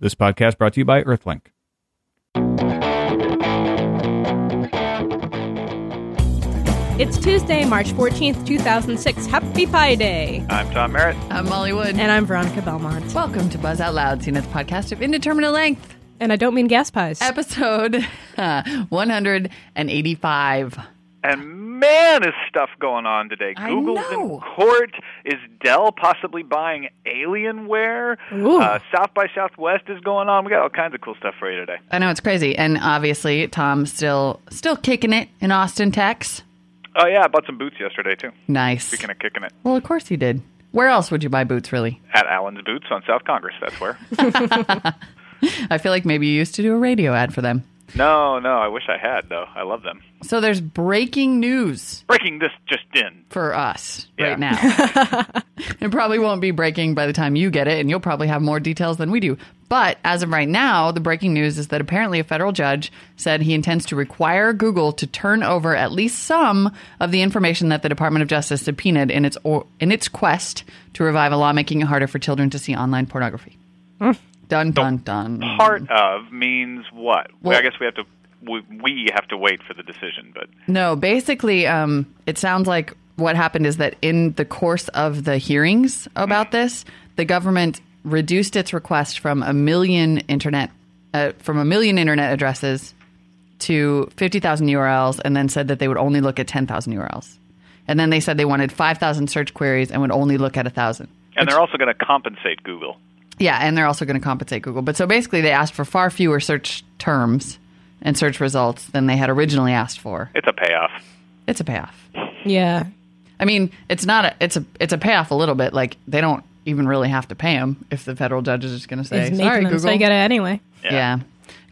This podcast brought to you by Earthlink. It's Tuesday, March 14th, 2006. Happy Pi Day. I'm Tom Merritt. I'm Molly Wood. And I'm Veronica Belmont. Welcome to Buzz Out Loud, CNET's podcast of indeterminate length, And I don't mean gas pies. episode uh, 185. And man, is stuff going on today. I Google's know. in court. Is Dell possibly buying Alienware? Uh, South by Southwest is going on. We got all kinds of cool stuff for you today. I know it's crazy, and obviously Tom's still still kicking it in Austin, Tex. Oh yeah, I bought some boots yesterday too. Nice. Speaking of kicking it, Well, of course you did. Where else would you buy boots, really? at Allen's Boots on South Congress. That's where. I feel like maybe you used to do a radio ad for them. No, no, I wish I had though. I love them. So there's breaking news Breaking this just in. for us Yeah. right now. it probably won't be breaking by the time you get it, and you'll probably have more details than we do. But as of right now, the breaking news is that apparently a federal judge said he intends to require Google to turn over at least some of the information that the Department of Justice subpoenaed in its or, in its quest to revive a law making it harder for children to see online pornography. Hmm. Dun dun dun. Part of means what? Well, I guess we have to. We, we have to wait for the decision, but No, basically, um, it sounds like what happened is that in the course of the hearings about this, the government reduced its request from a million internet uh, from a million internet addresses to fifty thousand URLs, and then said that they would only look at ten thousand URLs, and then they said they wanted five thousand search queries and would only look at a thousand. and they're also going to compensate Google. Yeah, and they're also going to compensate Google. But so basically, they asked for far fewer search terms and search results than they had originally asked for. It's a payoff. It's a payoff. yeah. I mean, it's not a it's a it's a payoff a little bit. Like they don't even really have to pay him if the federal judge is just going to say, "Sorry, them, Google." so you get it anyway. yeah.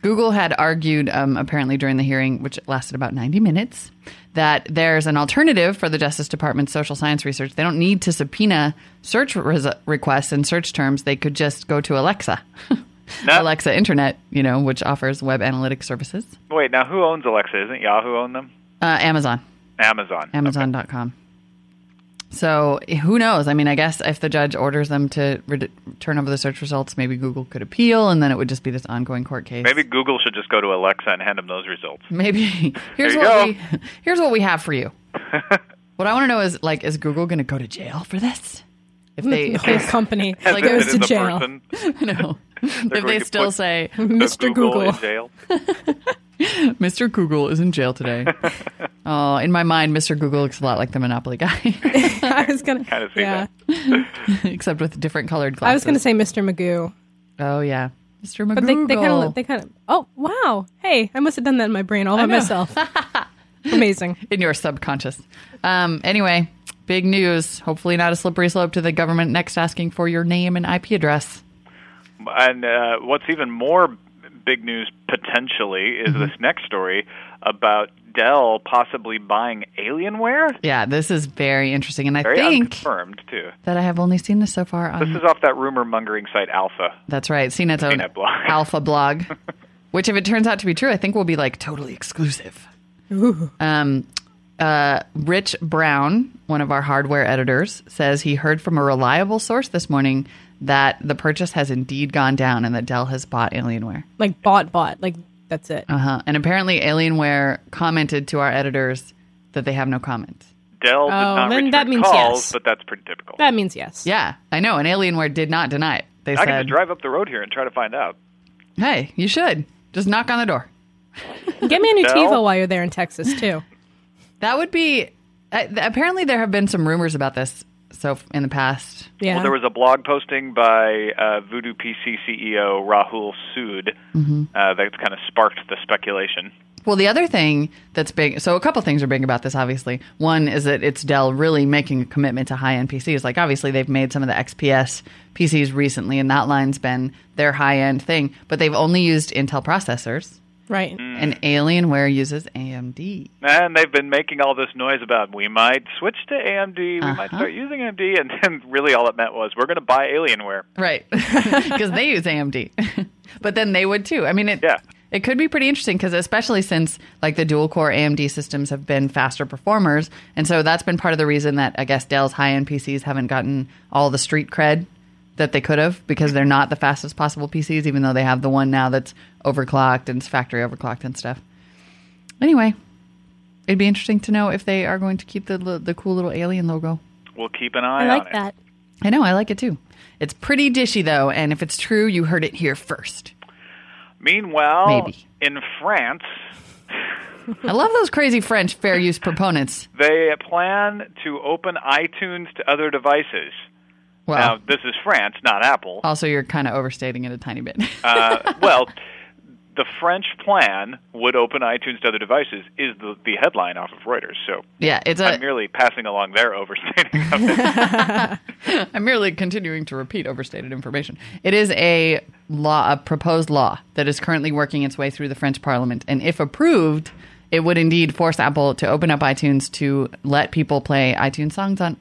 Google had argued um, apparently during the hearing, which lasted about ninety minutes, that there's an alternative for the Justice Department's social science research. They don't need to subpoena search res- requests and search terms. They could just go to Alexa, No. Alexa Internet, you know, which offers web analytics services. Wait, now who owns Alexa? Isn't Yahoo own them? Uh, Amazon. Amazon. Amazon.com. So who knows? I mean, I guess if the judge orders them to re- turn over the search results, maybe Google could appeal, and then it would just be this ongoing court case. Maybe Google should just go to Alexa and hand them those results. Maybe here's you what go. we here's what we have for you. what I want to know is like, is Google going to go to jail for this? If they, The if whole company Has goes it to jail. person? no, if they still put- say Mr. Google. in jail. Mr. Google is in jail today. oh, in my mind, Mr. Google looks a lot like the Monopoly guy, I was gonna, Kind of yeah. that. except with different colored glasses. I was gonna say Mr. Magoo, Oh yeah, Mr. McGoogle. but they, they kind of, they kind of. Oh wow! Hey, I must have done that in my brain all by myself. Amazing. in your subconscious. Um, anyway, big news. Hopefully, not a slippery slope to the government next asking for your name and IP address. And uh, what's even more big news potentially is Mm-hmm. this next story about Dell possibly buying Alienware. Yeah, this is very interesting, and I Very think confirmed too. that I have only seen this so far on. This is off that rumor mongering site Alpha. that's right, CNET's own blog. Alpha blog, which, if it turns out to be true, I think will be like totally exclusive. Um, uh, Rich Brown, one of our hardware editors, says he heard from a reliable source this morning that the purchase has indeed gone down and that Dell has bought Alienware. Like bought, bought. Like that's it. Uh huh. And apparently, Alienware commented to our editors that they have no comment. Dell did Oh, not then return that means calls, yes. but that's pretty typical. That means yes. Yeah, I know. And Alienware did not deny it. They I can said, just drive up the road here and try to find out. "Hey, you should just knock on the door." Get me a new Dell? TiVo while you're there in Texas too. That would be. Uh, apparently, there have been some rumors about this. So in the past, Yeah. Well, there was a blog posting by uh, Voodoo PC CEO Rahul Sood Mm-hmm. uh, that kind of sparked the speculation. Well, the other thing that's big, so a couple things are big about this, obviously. One is that it's Dell really making a commitment to high end PCs. Like, obviously, they've made some of the XPS PCs recently, and that line's been their high end thing, but they've only used Intel processors, right. and Alienware uses AMD. And they've been making all this noise about we might switch to AMD, we might Uh-huh. start using AMD, and then really all it meant was we're going to buy Alienware. Right. Because they use AMD. but then they would too. I mean, it, Yeah. it could be pretty interesting because, especially since like the dual core AMD systems have been faster performers. And so that's been part of the reason that I guess Dell's high end PCs haven't gotten all the street cred that they could have because they're not the fastest possible PCs, even though they have the one now that's overclocked and it's factory overclocked and stuff. Anyway, it'd be interesting to know if they are going to keep the the cool little alien logo. We'll keep an eye I like on it. that. I know, I like it too. It's pretty dishy though, and if it's true, you heard it here first. Meanwhile, Maybe. in France, I love those crazy French fair use proponents. they plan to open iTunes to other devices. Well, now, this is France, not Apple. also you're kind of overstating it a tiny bit. Uh, well, the French plan would open iTunes to other devices is the, the headline off of Reuters. So yeah, it's I'm merely passing along their overstating of. I'm merely continuing to repeat overstated information. It is a law, a proposed law that is currently working its way through the French Parliament, and if approved, it would indeed force Apple to open up iTunes to let people play iTunes songs on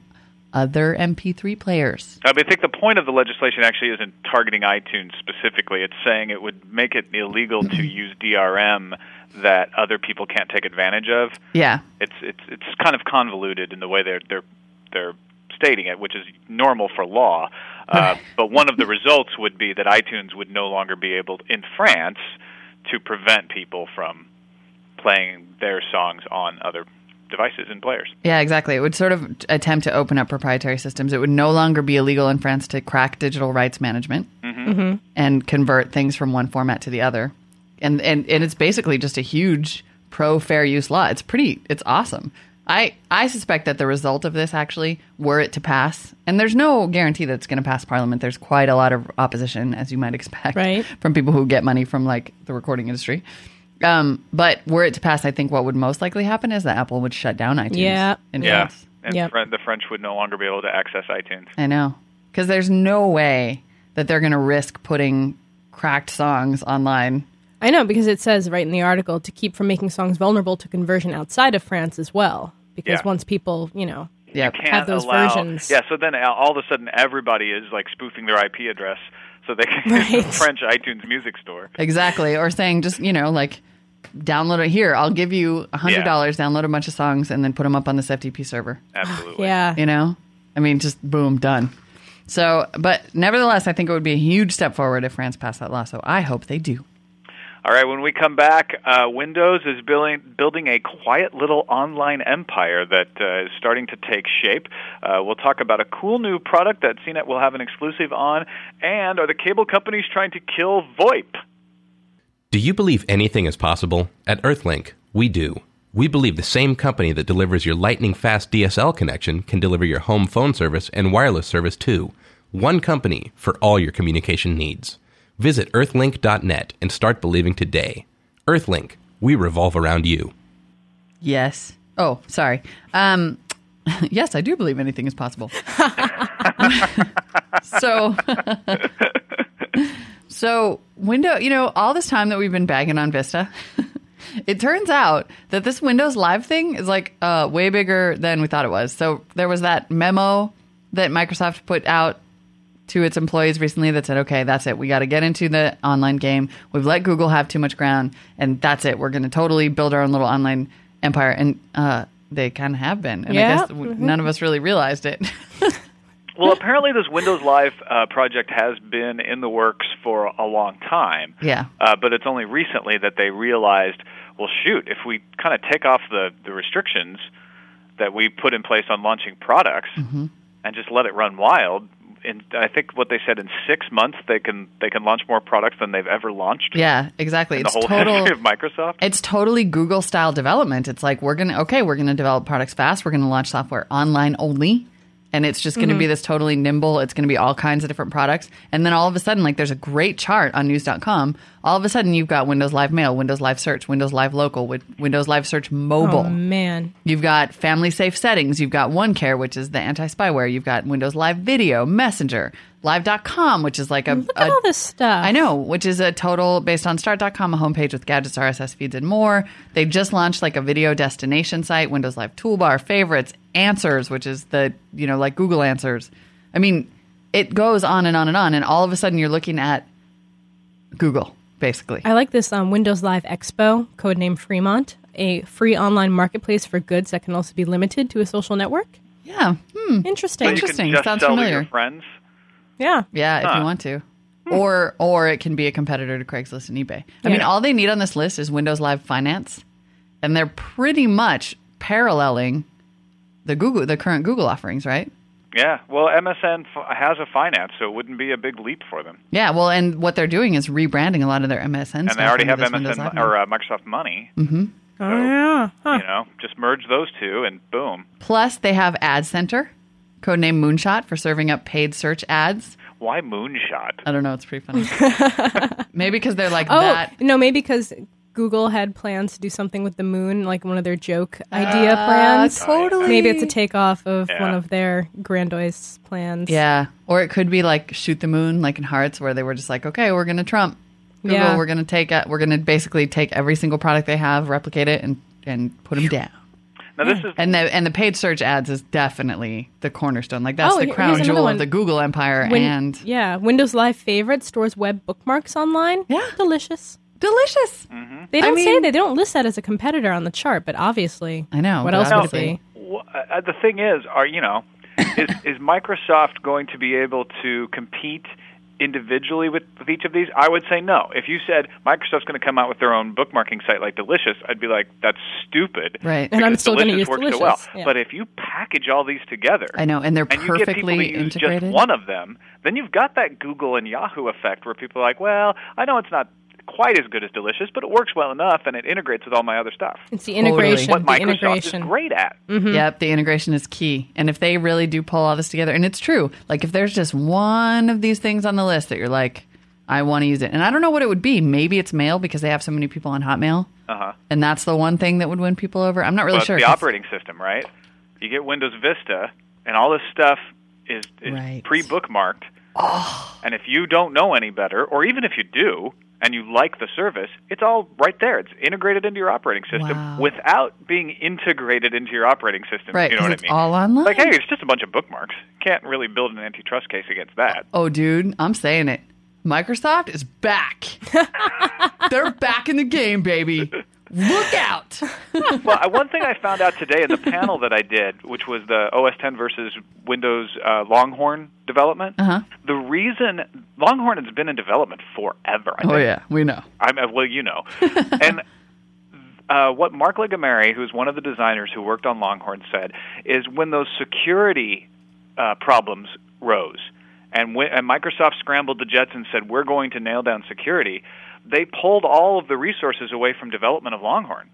other MP3 players. I, mean, I think the point of the legislation actually isn't targeting iTunes specifically. It's saying it would make it illegal to use DRM that other people can't take advantage of. Yeah, It's it's it's kind of convoluted in the way they're they're they're stating it, which is normal for law. Uh, but one of the results would be that iTunes would no longer be able in France to prevent people from playing their songs on other devices and players. Yeah, exactly. It would sort of attempt to open up proprietary systems. It would no longer be illegal in France to crack digital rights management mm-hmm. Mm-hmm. and convert things from one format to the other. And, and and it's basically just a huge pro fair use law. It's pretty it's awesome. I I suspect that the result of this actually were it to pass, and there's no guarantee that it's going to pass parliament. There's quite a lot of opposition as you might expect Right. from people who get money from like the recording industry. Um, but were it to pass, I think what would most likely happen is that Apple would shut down iTunes. Yeah. in Yeah, France. and Yep. Fren- the French would no longer be able to access iTunes. I know. Because there's no way that they're going to risk putting cracked songs online. I know because it says right in the article to keep from making songs vulnerable to conversion outside of France as well. Because Yeah. once people, you know, Yep. Can't Have those allow, versions. Yeah, so then all all of a sudden everybody is like spoofing their IP address so they can Right. use the French iTunes music store. Exactly. Or saying just, you know, like, download it here. I'll give you a $100, download a bunch of songs, and then put them up on this FTP server. Absolutely. yeah. You know? I mean, just boom, done. So, but nevertheless, I think it would be a huge step forward if France passed that law. So I hope they do. All right, when we come back, uh, Windows is building building a quiet little online empire that uh, is starting to take shape. Uh, we'll talk about a cool new product that CNET will have an exclusive on, and are the cable companies trying to kill VoIP? Do you believe anything is possible? At Earthlink, we do. We believe the same company that delivers your lightning fast DSL connection can deliver your home phone service and wireless service too. One company for all your communication needs. Visit earthlink.net and start believing today. Earthlink, we revolve around you. Yes. Oh, sorry. Um, yes, I do believe anything is possible. so, so window. You know, all this time that we've been bagging on Vista, it turns out that this Windows Live thing is like uh, way bigger than we thought it was. So there was that memo that Microsoft put out to its employees recently that said, okay, that's it. We got to get into the online game. We've let Google have too much ground, and that's it. We're going to totally build our own little online empire. And uh, they kind of have been. And Yeah. I guess w- none of us really realized it. Well, apparently this Windows Live uh, project has been in the works for a long time. Yeah. Uh, but it's only recently that they realized, well, shoot, if we kind of take off the, the restrictions that we put in place on launching products Mm-hmm. and just let it run wild, in I think what they said in six months they can they can launch more products than they've ever launched yeah, exactly. in the whole total. history of Microsoft. It's totally Google style development. It's like we're gonna okay, we're gonna develop products fast. We're gonna launch software online only, and it's just gonna be mm-hmm. this totally nimble. It's gonna be all kinds of different products, and then all of a sudden, like there's a great chart on News.com. All of a sudden, you've got Windows Live Mail, Windows Live Search, Windows Live Local, with Windows Live Search Mobile. Oh man. You've got family safe settings. You've got OneCare, which is the anti spyware. You've got Windows Live Video, Messenger, Live.com, which is like a, Look a at all this stuff. I know, which is a total based on start.com, a homepage with gadgets, RSS feeds, and more. They just launched like a video destination site, Windows Live Toolbar, favorites, answers, which is the, you know, like Google Answers. I mean, it goes on and on and on. And all of a sudden you're looking at Google, basically. I like this um, Windows Live Expo, codename Fremont, a free online marketplace for goods that can also be limited to a social network. yeah. Hmm. Interesting. So Interesting. just Sounds sell to familiar. your friends. Yeah. Yeah, if Huh. you want to. Or or it can be a competitor to Craigslist and eBay. I mean, all they need on this list is Windows Live Finance, and they're pretty much paralleling the Google the current Google offerings, right? Yeah, well, MSN f- has a finance, so it wouldn't be a big leap for them. Yeah, well, and what they're doing is rebranding a lot of their MSN And stuff. they already into have this Windows MSN Live or now. uh, Microsoft Money. Mm-hmm. Oh, yeah. Huh. You know, just merge those two, and boom. Plus, they have adCenter, codename Moonshot, for serving up paid search ads. Why Moonshot? I don't know, it's pretty funny. Maybe because they're like Oh, that. no, maybe because Google had plans to do something with the moon, like one of their joke idea ah, plans. totally. Maybe it's a takeoff of Yeah. one of their grandiose plans. Yeah, or it could be like shoot the moon, like in Hearts, where they were just like, okay, we're gonna Trump Google, Yeah. we're gonna take, it, we're gonna basically take every single product they have, replicate it, and and put them down. Now this is And the and the paid search ads is definitely the cornerstone. Like that's Oh, the crown jewel one. of the Google empire. Win- and yeah, Windows Live Favorite stores web bookmarks online. Yeah. delicious. Delicious. They don't I say mean- they don't list that as a competitor on the chart, but obviously, I know, what else would it be? Well, uh, the thing is, are you know, is is Microsoft going to be able to compete individually with, with each of these? I would say no. If you said Microsoft's going to come out with their own bookmarking site like Delicious, I'd be like, that's stupid. Right. And I'm because still gonna Delicious use works Delicious, so well. yeah. But if you package all these together, I know, and they're and you get people to perfectly use integrated. just one of them, then you've got that Google and Yahoo effect where people are like, well, I know it's not quite as good as Delicious, but it works well enough and it integrates with all my other stuff. It's the Totally. integration. What the Microsoft integration. is great at. Yep, the integration is key. And if they really do pull all this together, and it's true, like if there's just one of these things on the list that you're like, I want to use it, and I don't know what it would be. Maybe it's mail because they have so many people on Hotmail, Uh-huh. and that's the one thing that would win people over. I'm not really Well, it's sure. the 'cause- operating system, right? You get Windows Vista, and all this stuff is, is Right. Pre-bookmarked. And if you don't know any better, or even if you do, and you like the service, it's all right there. It's integrated into your operating system Wow. without being integrated into your operating system. Right, you know what it's I mean? all online. Like, hey, it's just a bunch of bookmarks. Can't really build an antitrust case against that. Oh, dude, I'm saying it. Microsoft is back. They're back in the game, baby. Look out. well, one thing I found out today in the panel that I did, which was the OS 10 versus Windows uh, Longhorn development, Uh-huh. the reason Longhorn has been in development forever. I Oh, think. yeah, we know. I'm, uh, well, you know. and uh, what Mark Ligamari, who's one of the designers who worked on Longhorn, said is when those security uh, problems rose, and, when, and Microsoft scrambled the jets and said, "We're going to nail down security," they pulled all of the resources away from development of Longhorn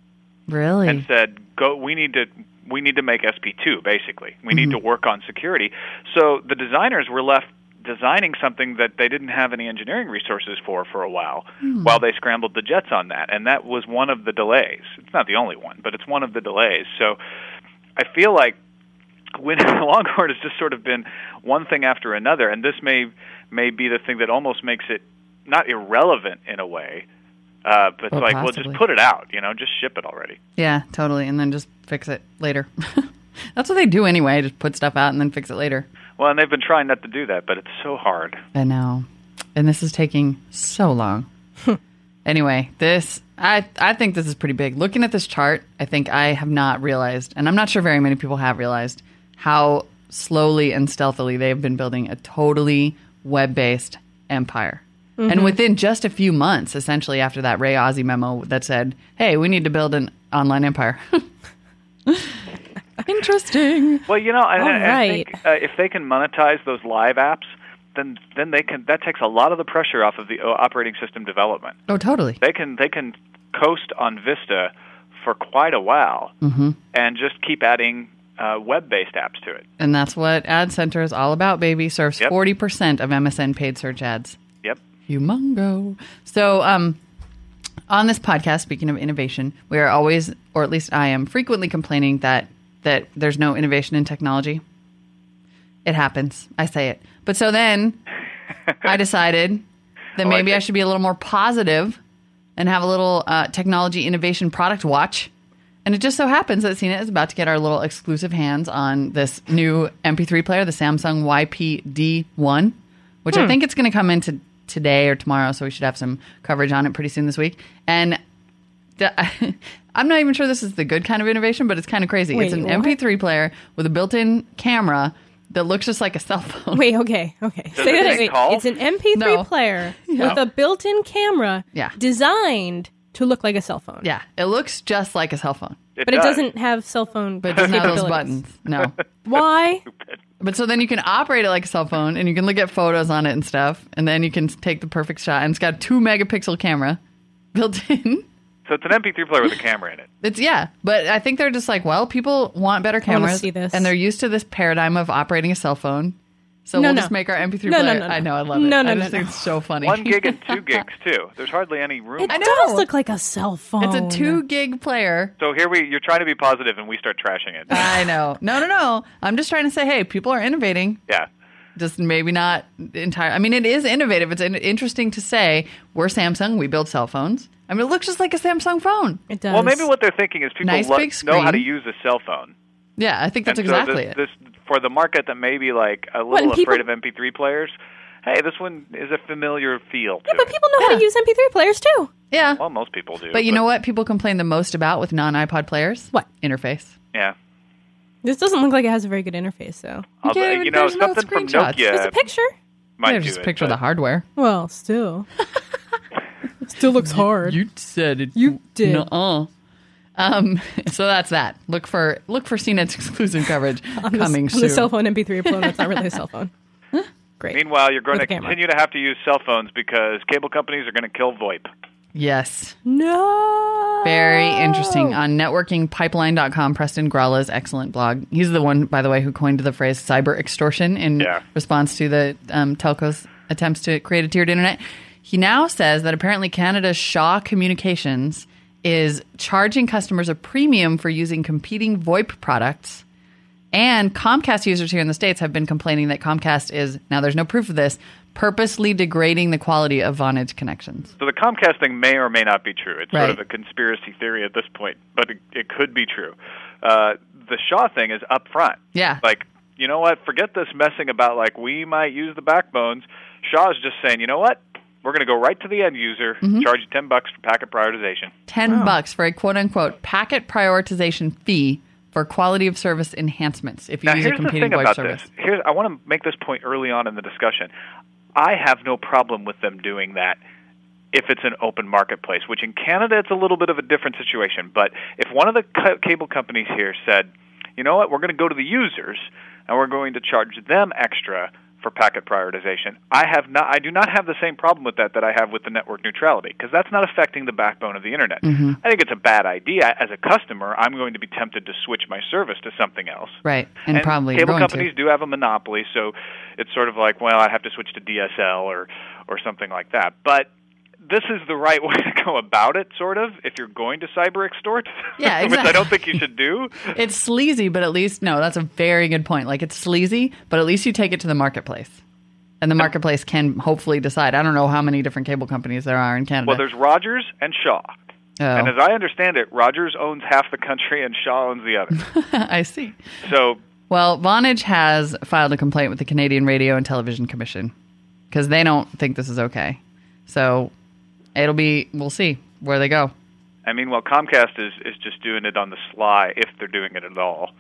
Really? and said, "Go. We need to. We need to make SP2. Basically, we need mm-hmm. to work on security." So the designers were left designing something that they didn't have any engineering resources for for a while, hmm. while they scrambled the jets on that, and that was one of the delays. It's not the only one, but it's one of the delays. So I feel like when Longhorn has just sort of been one thing after another, and this may may be the thing that almost makes it not irrelevant in a way. Uh, but it's Well, like, well, possibly. just put it out, you know, just ship it already. Yeah, totally. And then just fix it later. That's what they do anyway. Just put stuff out and then fix it later. Well, and they've been trying not to do that, but it's so hard. I know. And this is taking so long. anyway, this I I think this is pretty big. Looking at this chart, I think I have not realized, and I'm not sure very many people have realized how slowly and stealthily they've been building a totally web-based empire. And within just a few months, essentially after that Ray Ozzie memo that said, "Hey, we need to build an online empire." Interesting. Well, you know, and, All and I think uh, if they can monetize those live apps, then then they can. That takes a lot of the pressure off of the uh, operating system development. Oh, totally. They can they can coast on Vista for quite a while Mm-hmm. and just keep adding uh, web-based apps to it. And that's what adCenter is all about, baby. Serves Yep. 40% of MSN paid search ads. Humongo. So, um, on this podcast, speaking of innovation, we are always, or at least I am, frequently complaining that that there's no innovation in technology. It happens. I say it. But so then I decided that Oh, I maybe I, should be a little more positive and have a little uh, technology innovation product watch. And it just so happens that CNET is about to get our little exclusive hands on this new MP3 player, the Samsung YPD1, which I think it's going to come into today or tomorrow. So we should have some coverage on it pretty soon this week. And the, I'm not even sure this is the good kind of innovation, but it's kind of crazy. it's an what? MP3 player with a built-in camera that looks just like a cell phone. Wait, okay, okay. Does Say it that again. It's an MP3 No. player Yeah. with a built-in camera Yeah. designed to look like a cell phone. Yeah, it looks just like a cell phone, It But it does. doesn't have cell phone but it doesn't have those buttons. No. Why? But so then you can operate it like a cell phone and you can look at photos on it and stuff. And then you can take the perfect shot. And it's got a two megapixel camera built in. So it's an MP3 player with a camera in it. It's, yeah. But I think they're just like, well, people want better wanna cameras. see this. And they're used to this paradigm of operating a cell phone. So No, we'll no. just make our MP3 No, no, player. no, no. I know, I love it. No, no, I no, just think no. it's so funny. One gig and two gigs too. There's hardly any room. It I know. does look like a cell phone. it's a two gig player. So here we you're trying to be positive and we start trashing it. I know. No, no, no. I'm just trying to say, hey, people are innovating. yeah. just maybe not entire. I mean, it is innovative. It's interesting to say we're Samsung. We build cell phones. I mean, it looks just like a Samsung phone. It does. Well, maybe what they're thinking is people Nice lo- know how to use a cell phone. Yeah, I think that's and so exactly this, it. this for the market that may be like a What, little people- afraid of MP3 players. Hey, this one is a familiar feel to Yeah, but it. people know how to use MP3 players too. yeah, Well, most people do. but you know what? People complain the most about with non iPod players. What? interface? Yeah. This doesn't look like it has a very good interface, though. Although, Yeah, you know, there's no something from screenshots. Nokia There's a picture. might There's do just a it, picture but- the hardware. Well, still. still looks hard. You said it. You uh. did. Nuh-uh. Um, so that's that. Look for look for CNET's exclusive coverage on the, coming on soon. the cell phone MP3 phone. That's not really a cell phone. Great. Meanwhile, you're going With to continue to have to use cell phones because cable companies are going to kill VoIP. Yes. no. Very interesting. On networkingpipeline.com, Preston Gralla's excellent blog. He's the one, by the way, who coined the phrase cyber extortion in Yeah. response to the um, telco's attempts to create a tiered internet. He now says that apparently Canada's Shaw Communications is charging customers a premium for using competing VoIP products. And Comcast users here in the States have been complaining that Comcast is, now there's no proof of this, purposely degrading the quality of Vonage connections. So the Comcast thing may or may not be true. It's Right. sort of a conspiracy theory at this point, but it, it could be true. Uh, the Shaw thing is up front. Yeah. Like, you know what? Forget this messing about like we might use the backbones. Shaw's just saying, you know what? We're going to go right to the end user, Mm-hmm. charge you ten bucks for packet prioritization. 10 bucks for a quote unquote packet prioritization fee for quality of service enhancements if you Now, use a here's the competing thing VoIP about service. this. Here's, I want to make this point early on in the discussion. I have no problem with them doing that if it's an open marketplace, which in Canada it's a little bit of a different situation. But if one of the ca- cable companies here said, you know what, we're going to go to the users and we're going to charge them extra for packet prioritization, I have not, I do not have the same problem with that that I have with the network neutrality because that's not affecting the backbone of the internet. Mm-hmm. I think it's a bad idea. As a customer, I'm going to be tempted to switch my service to something else Right. And, probably cable companies to. do have a monopoly, so it's sort of like, well, I have to switch to DSL or or something like that. But this is the right way to go about it, sort of, if you're going to cyber extort. Yeah, which I don't think you should do. It's sleazy, but at least, no, that's a very good point. Like it's sleazy, but at least you take it to the marketplace. And the marketplace can hopefully decide. I don't know how many different cable companies there are in Canada. Well, there's Rogers and Shaw. oh, And as I understand it, Rogers owns half the country and Shaw owns the other. I see. so Well, Vonage has filed a complaint with the Canadian Radio and Television Commission because they don't think this is okay. So it'll be, we'll see where they go. I mean, well, Comcast is is just doing it on the sly, if they're doing it at all.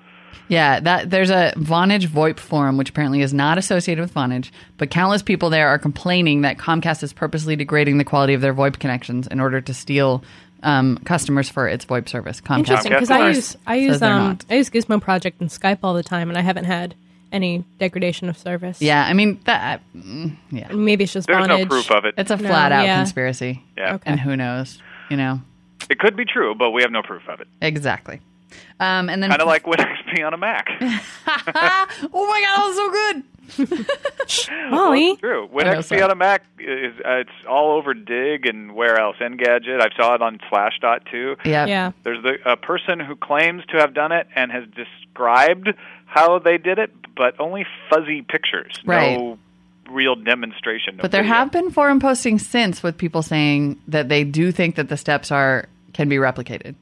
Yeah, that there's a Vonage VoIP forum which apparently is not associated with Vonage, but countless people there are complaining that Comcast is purposely degrading the quality of their VoIP connections in order to steal um, customers for its VoIP service. Comcast, Interesting, because Comcast, of I use I use they're um. I use Gizmo Project and Skype all the time, and I haven't had any degradation of service. Yeah, I mean that. mm, Yeah, maybe it's just There's Vonage. no proof of it. it's a No, flat out yeah. conspiracy. Yeah. Okay. and who knows? You know It could be true, but we have no proof of it. exactly. Um, and then Kind of like WinXP on a Mac. oh my god, that was so good. Molly. It's true. I know, WinXP sorry. on a Mac is uh, it's all over Digg and where else? Engadget. I saw it on Slashdot too. Yeah, Yeah. There's the, a person who claims to have done it and has described how they did it, but only fuzzy pictures, Right. no real demonstration. no But there video. have been forum postings since with people saying that they do think that the steps are can be replicated.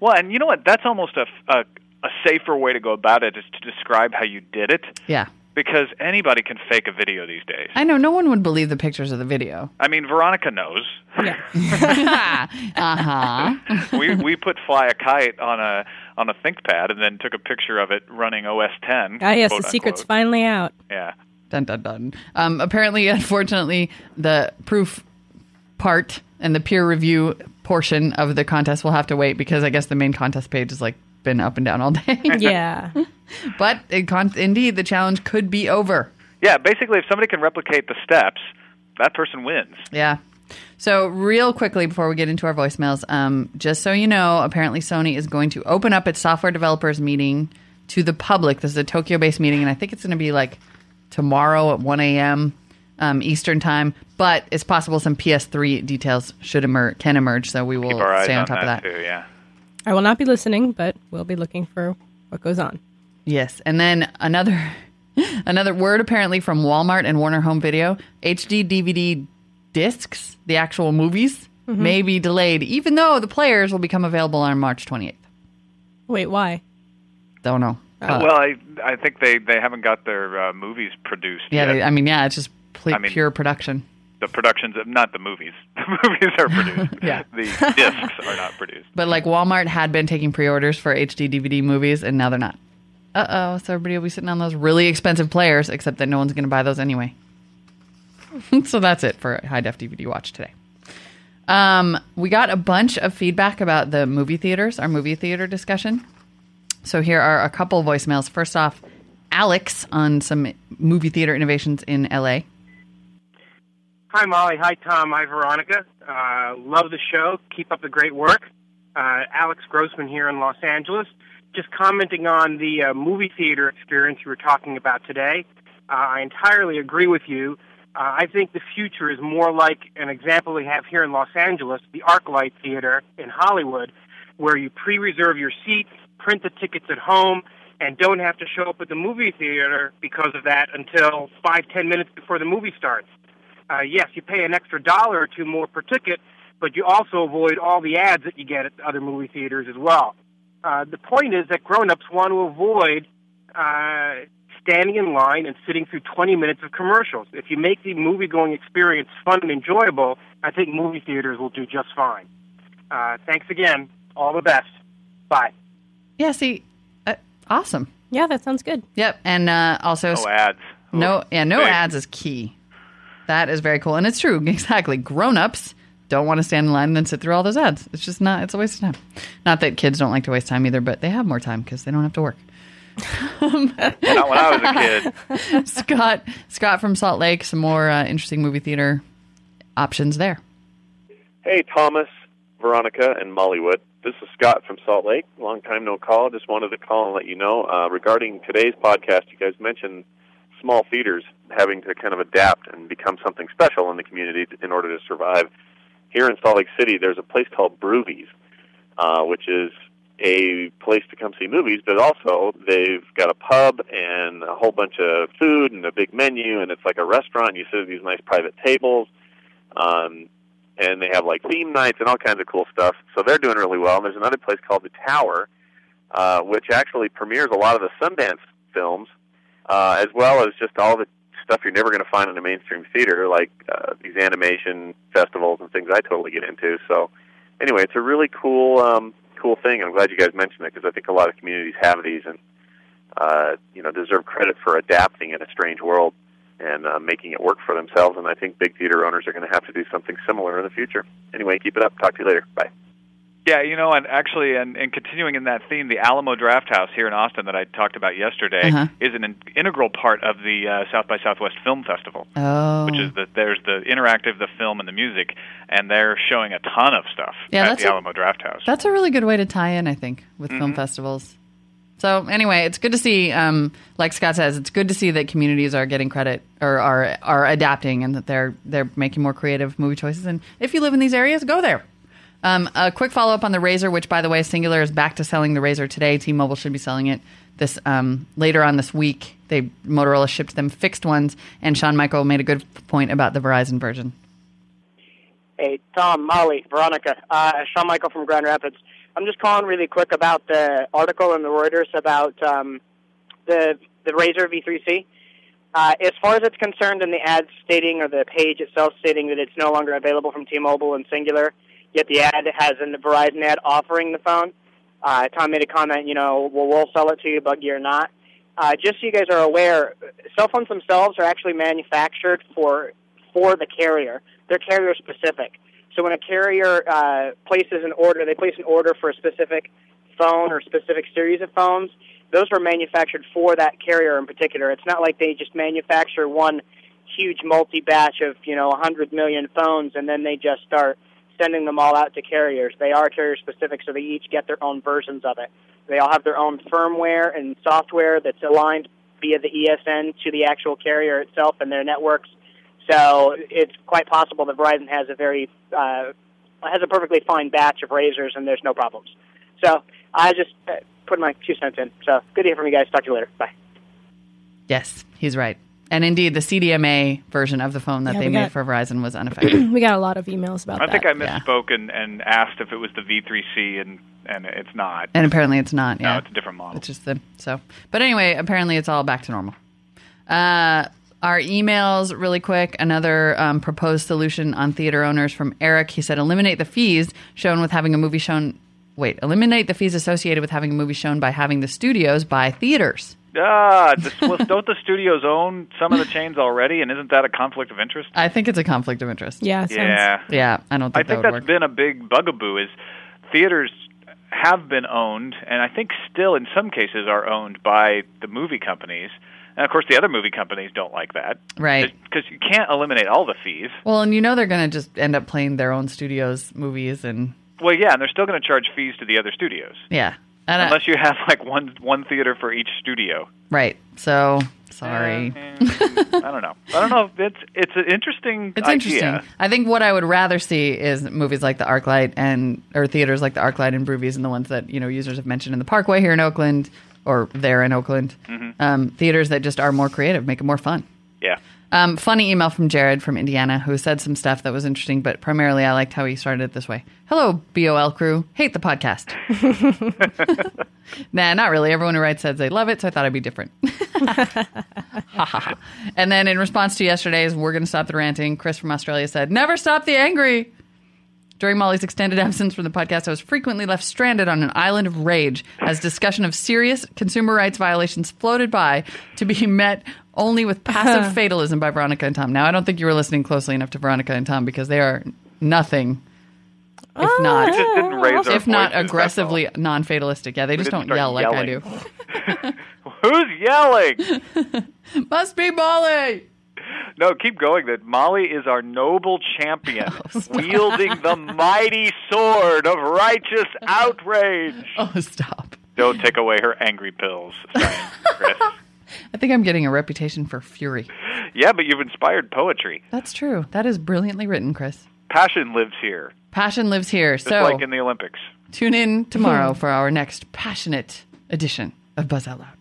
Well, and you know what? That's almost a, a a safer way to go about it is to describe how you did it. Yeah. Because anybody can fake a video these days. I know no one would believe the pictures of the video. I mean, Veronica knows. Yeah. uh huh. we we put Flyakite on a on a ThinkPad and then took a picture of it running OS 10. Ah, yes, the quote, secret's finally out. Yeah. Dun dun dun. Um, apparently, unfortunately, the proof part and the peer review portion of the contest will have to wait because I guess the main contest page is like been up and down all day. Yeah. but it con- indeed, the challenge could be over. Yeah, basically if somebody can replicate the steps, that person wins. Yeah. So, real quickly before we get into our voicemails, um, just so you know, apparently Sony is going to open up its software developers meeting to the public. This is a Tokyo based meeting, and I think it's going to be like tomorrow at 1 a.m. Um, Eastern time. But it's possible some PS3 details should emerge, can emerge. So we will Keep our eyes stay on on top that, of that. too, yeah. I will not be listening, but we'll be looking for what goes on. Yes, and then another another word apparently from Walmart and Warner Home Video: HD DVD discs, the actual movies, may be delayed, even though the players will become available on March 28th. Wait, why? Don't know. Uh, well, I I think they they haven't got their uh, movies produced yeah, yet. they, I mean, yeah, it's just pl- I mean- pure production. The productions of not the movies. The movies are produced. Yeah. The discs are not produced. But like Walmart had been taking pre-orders for HD DVD movies, and now they're not. Uh oh, so everybody will be sitting on those really expensive players, except that no one's going to buy those anyway. so that's it for High Def DVD Watch today. Um, we got a bunch of feedback about the movie theaters, our movie theater discussion. So here are a couple voicemails. First off, Alex on some movie theater innovations in LA. Hi, Molly. Hi, Tom. Hi, Veronica. Uh, love the show. Keep up the great work. Uh, Alex Grossman here in Los Angeles. Just commenting on the uh, movie theater experience you were talking about today. Uh, I entirely agree with you. Uh, I think the future is more like an example we have here in Los Angeles, the ArcLight Theater in Hollywood, where you pre-reserve your seat, print the tickets at home, and don't have to show up at the movie theater because of that until five, ten minutes before the movie starts uh, yes, you pay an extra dollar or two more per ticket, but you also avoid all the ads that you get at other movie theaters as well. Uh, the point is that grown-ups want to avoid uh, standing in line and sitting through 20 minutes of commercials. If you make the movie-going experience fun and enjoyable, I think movie theaters will do just fine. Uh, thanks again. All the best. Bye. Yeah, see, uh, awesome. Yeah, that sounds good. Yep, and uh, also No ads. No, yeah, no Big. ads is key. That is very cool, and it's true. Exactly, grown-ups don't want to stand in line and then sit through all those ads. It's just not. It's a waste of time. Not that kids don't like to waste time either, but they have more time because they don't have to work. Not when I was a kid. Scott, Scott from Salt Lake, some more uh, interesting movie theater options there. Hey, Thomas, Veronica, and Mollywood. This is Scott from Salt Lake. Long time no call. Just wanted to call and let you know uh, regarding today's podcast. You guys mentioned small theaters having to kind of adapt and become something special in the community in order to survive. Here in Salt Lake City, there's a place called Brewvies, uh, which is a place to come see movies, but also they've got a pub and a whole bunch of food and a big menu, and it's like a restaurant. You sit at these nice private tables. Um, and they have like theme nights and all kinds of cool stuff. So they're doing really well. And there's another place called the Tower, uh, which actually premieres a lot of the Sundance films, uh, as well as just all the stuff you're never going to find in a mainstream theater, like uh, these animation festivals and things I totally get into. So anyway, it's a really cool, um, cool thing. I'm glad you guys mentioned it because I think a lot of communities have these and uh, you know deserve credit for adapting in a strange world and uh, making it work for themselves. And I think big theater owners are going to have to do something similar in the future. Anyway, keep it up. Talk to you later. Bye. Yeah, you know, and actually, and, and continuing in that theme, the Alamo Drafthouse here in Austin that I talked about yesterday Uh-huh. is an in- integral part of the uh, South by Southwest Film Festival, Oh, which is that there's the interactive, the film, and the music, and they're showing a ton of stuff Yeah, at that's the a- Alamo Drafthouse. That's a really good way to tie in, I think, with Mm-hmm. film festivals. So anyway, it's good to see. Um, like Scott says, it's good to see that communities are getting credit or are are adapting and that they're they're making more creative movie choices. And if you live in these areas, go there. Um, a quick follow up on the RAZR, which by the way, Cingular is back to selling the RAZR today. T-Mobile should be selling it this um, later on this week. They Motorola shipped them fixed ones, and Sean Michael made a good point about the Verizon version. Hey, Tom, Molly, Veronica, uh, Sean Michael from Grand Rapids. I'm just calling really quick about the article in the Reuters about um, the the RAZR V3C. Uh, as far as it's concerned, in the ad stating or the page itself stating that it's no longer available from T-Mobile and Cingular, yet the ad has a Verizon ad offering the phone. Uh, Tom made a comment, you know, well, we'll sell it to you, buggy or not. Uh, just so you guys are aware, cell phones themselves are actually manufactured for for the carrier. They're carrier specific. So when a carrier uh, places an order, they place an order for a specific phone or specific series of phones. Those are manufactured for that carrier in particular. It's not like they just manufacture one huge multi batch of you know 100 million phones and then they just start sending them all out to carriers. They are carrier specific, so they each get their own versions of it. They all have their own firmware and software that's aligned via the ESN to the actual carrier itself and their networks. So it's quite possible that Verizon has a very uh, has a perfectly fine batch of RAZRs, and there's no problems. So I just uh, put my two cents in. So good to hear from you guys. Talk to you later. Bye. Yes, he's right. And indeed, the CDMA version of the phone that Yeah, they made got- for Verizon was unaffected. we got a lot of emails about I that. I think I yeah. misspoke and, and asked if it was the V3C, and and it's not. and apparently, it's not. no, Yeah, it's a different model. It's just the so. But anyway, apparently, it's all back to normal. Uh, our emails, really quick. Another um, proposed solution on theater owners from Eric. He said, eliminate the fees shown with having a movie shown. Wait, eliminate the fees associated with having a movie shown by having the studios buy theaters. Ah, this, well, don't the studios own some of the chains already, and isn't that a conflict of interest? I think it's a conflict of interest. yeah, sounds- Yeah, Yeah, I don't I think, think that would that's work. been a big bugaboo. Is theaters have been owned, and I think still in some cases are owned by the movie companies. And of course, the other movie companies don't like that, Right. Because you can't eliminate all the fees. Well, and you know they're going to just end up playing their own studios movies and Well, yeah, and they're still going to charge fees to the other studios, yeah. And I- unless you have like one one theater for each studio. right. So sorry. Eh, I don't know. I don't know. It's it's an interesting. It's idea. interesting. I think what I would rather see is movies like the ArcLight and or theaters like the ArcLight and Brewvies and the ones that you know users have mentioned in the Parkway here in Oakland or there in Oakland. Mm-hmm. Um, theaters that just are more creative, make it more fun. Yeah. Um, funny email from Jared from Indiana who said some stuff that was interesting, but primarily I liked how he started it this way. Hello, BOL crew. Hate the podcast. nah, not really. Everyone who writes says they love it, so I thought I'd be different. and then in response to yesterday's We're Going to Stop the Ranting, Chris from Australia said, Never stop the angry. During Molly's extended absence from the podcast, I was frequently left stranded on an island of rage as discussion of serious consumer rights violations floated by to be met only with passive fatalism by Veronica and Tom. Now, I don't think you were listening closely enough to Veronica and Tom because they are nothing if We not just didn't raise our if not voices, aggressively non-fatalistic. Yeah, they just don't start yell like I do. Who's yelling? Must be Molly. No, keep going. That Molly is our noble champion, oh, wielding the mighty sword of righteous outrage. Oh, stop. Don't take away her angry pills, Chris. I think I'm getting a reputation for fury. Yeah, but you've inspired poetry. That's true. That is brilliantly written, Chris. Passion lives here, Passion lives here. just so like in the Olympics. tune in tomorrow for our next passionate edition of Buzz Out Loud.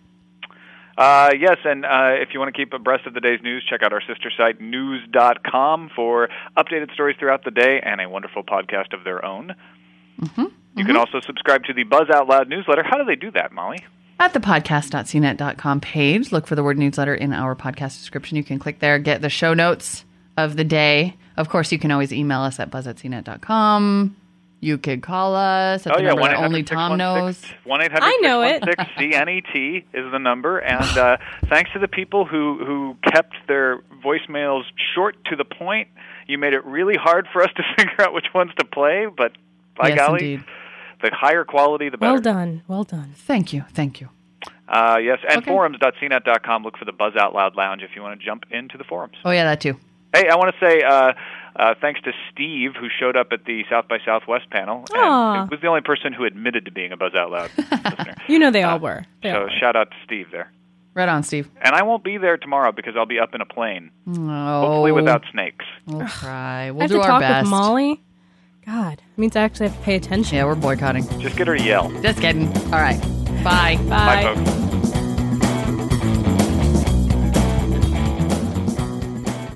Uh, yes, and uh, if you want to keep abreast of the day's news, check out our sister site, news.com, for updated stories throughout the day and a wonderful podcast of their own. Mm-hmm. You can also subscribe to the Buzz Out Loud newsletter. How do they do that, Molly? At the podcast.cnet.com page, look for the word newsletter in our podcast description. You can click there, get the show notes of the day. Of course, you can always email us at buzz at cnet.com. You could call us at Oh the yeah, number one that only Tom knows. One eight hundred I know it. CNET is the number, and uh, thanks to the people who who kept their voicemails short to the point, you made it really hard for us to figure out which ones to play. But by yes, golly, indeed. the higher quality, the better. Well done. Well done. Thank you. Thank you. Uh, yes, and Okay. forums.cnet.com. Look for the Buzz Out Loud Lounge if you want to jump into the forums. Oh, yeah, that too. Hey, I want to say uh, uh, thanks to Steve who showed up at the South by Southwest panel. Aw. And was the only person who admitted to being a Buzz Out Loud listener. You know they all were. They all So were. shout out to Steve there. Right on, Steve. And I won't be there tomorrow because I'll be up in a plane, Oh, hopefully without snakes. We'll try. We'll I have do to our talk best. with Molly. God, it means I actually have to pay attention. Yeah, we're boycotting. Just get her to yell. Just kidding. All right. Bye. Bye, folks.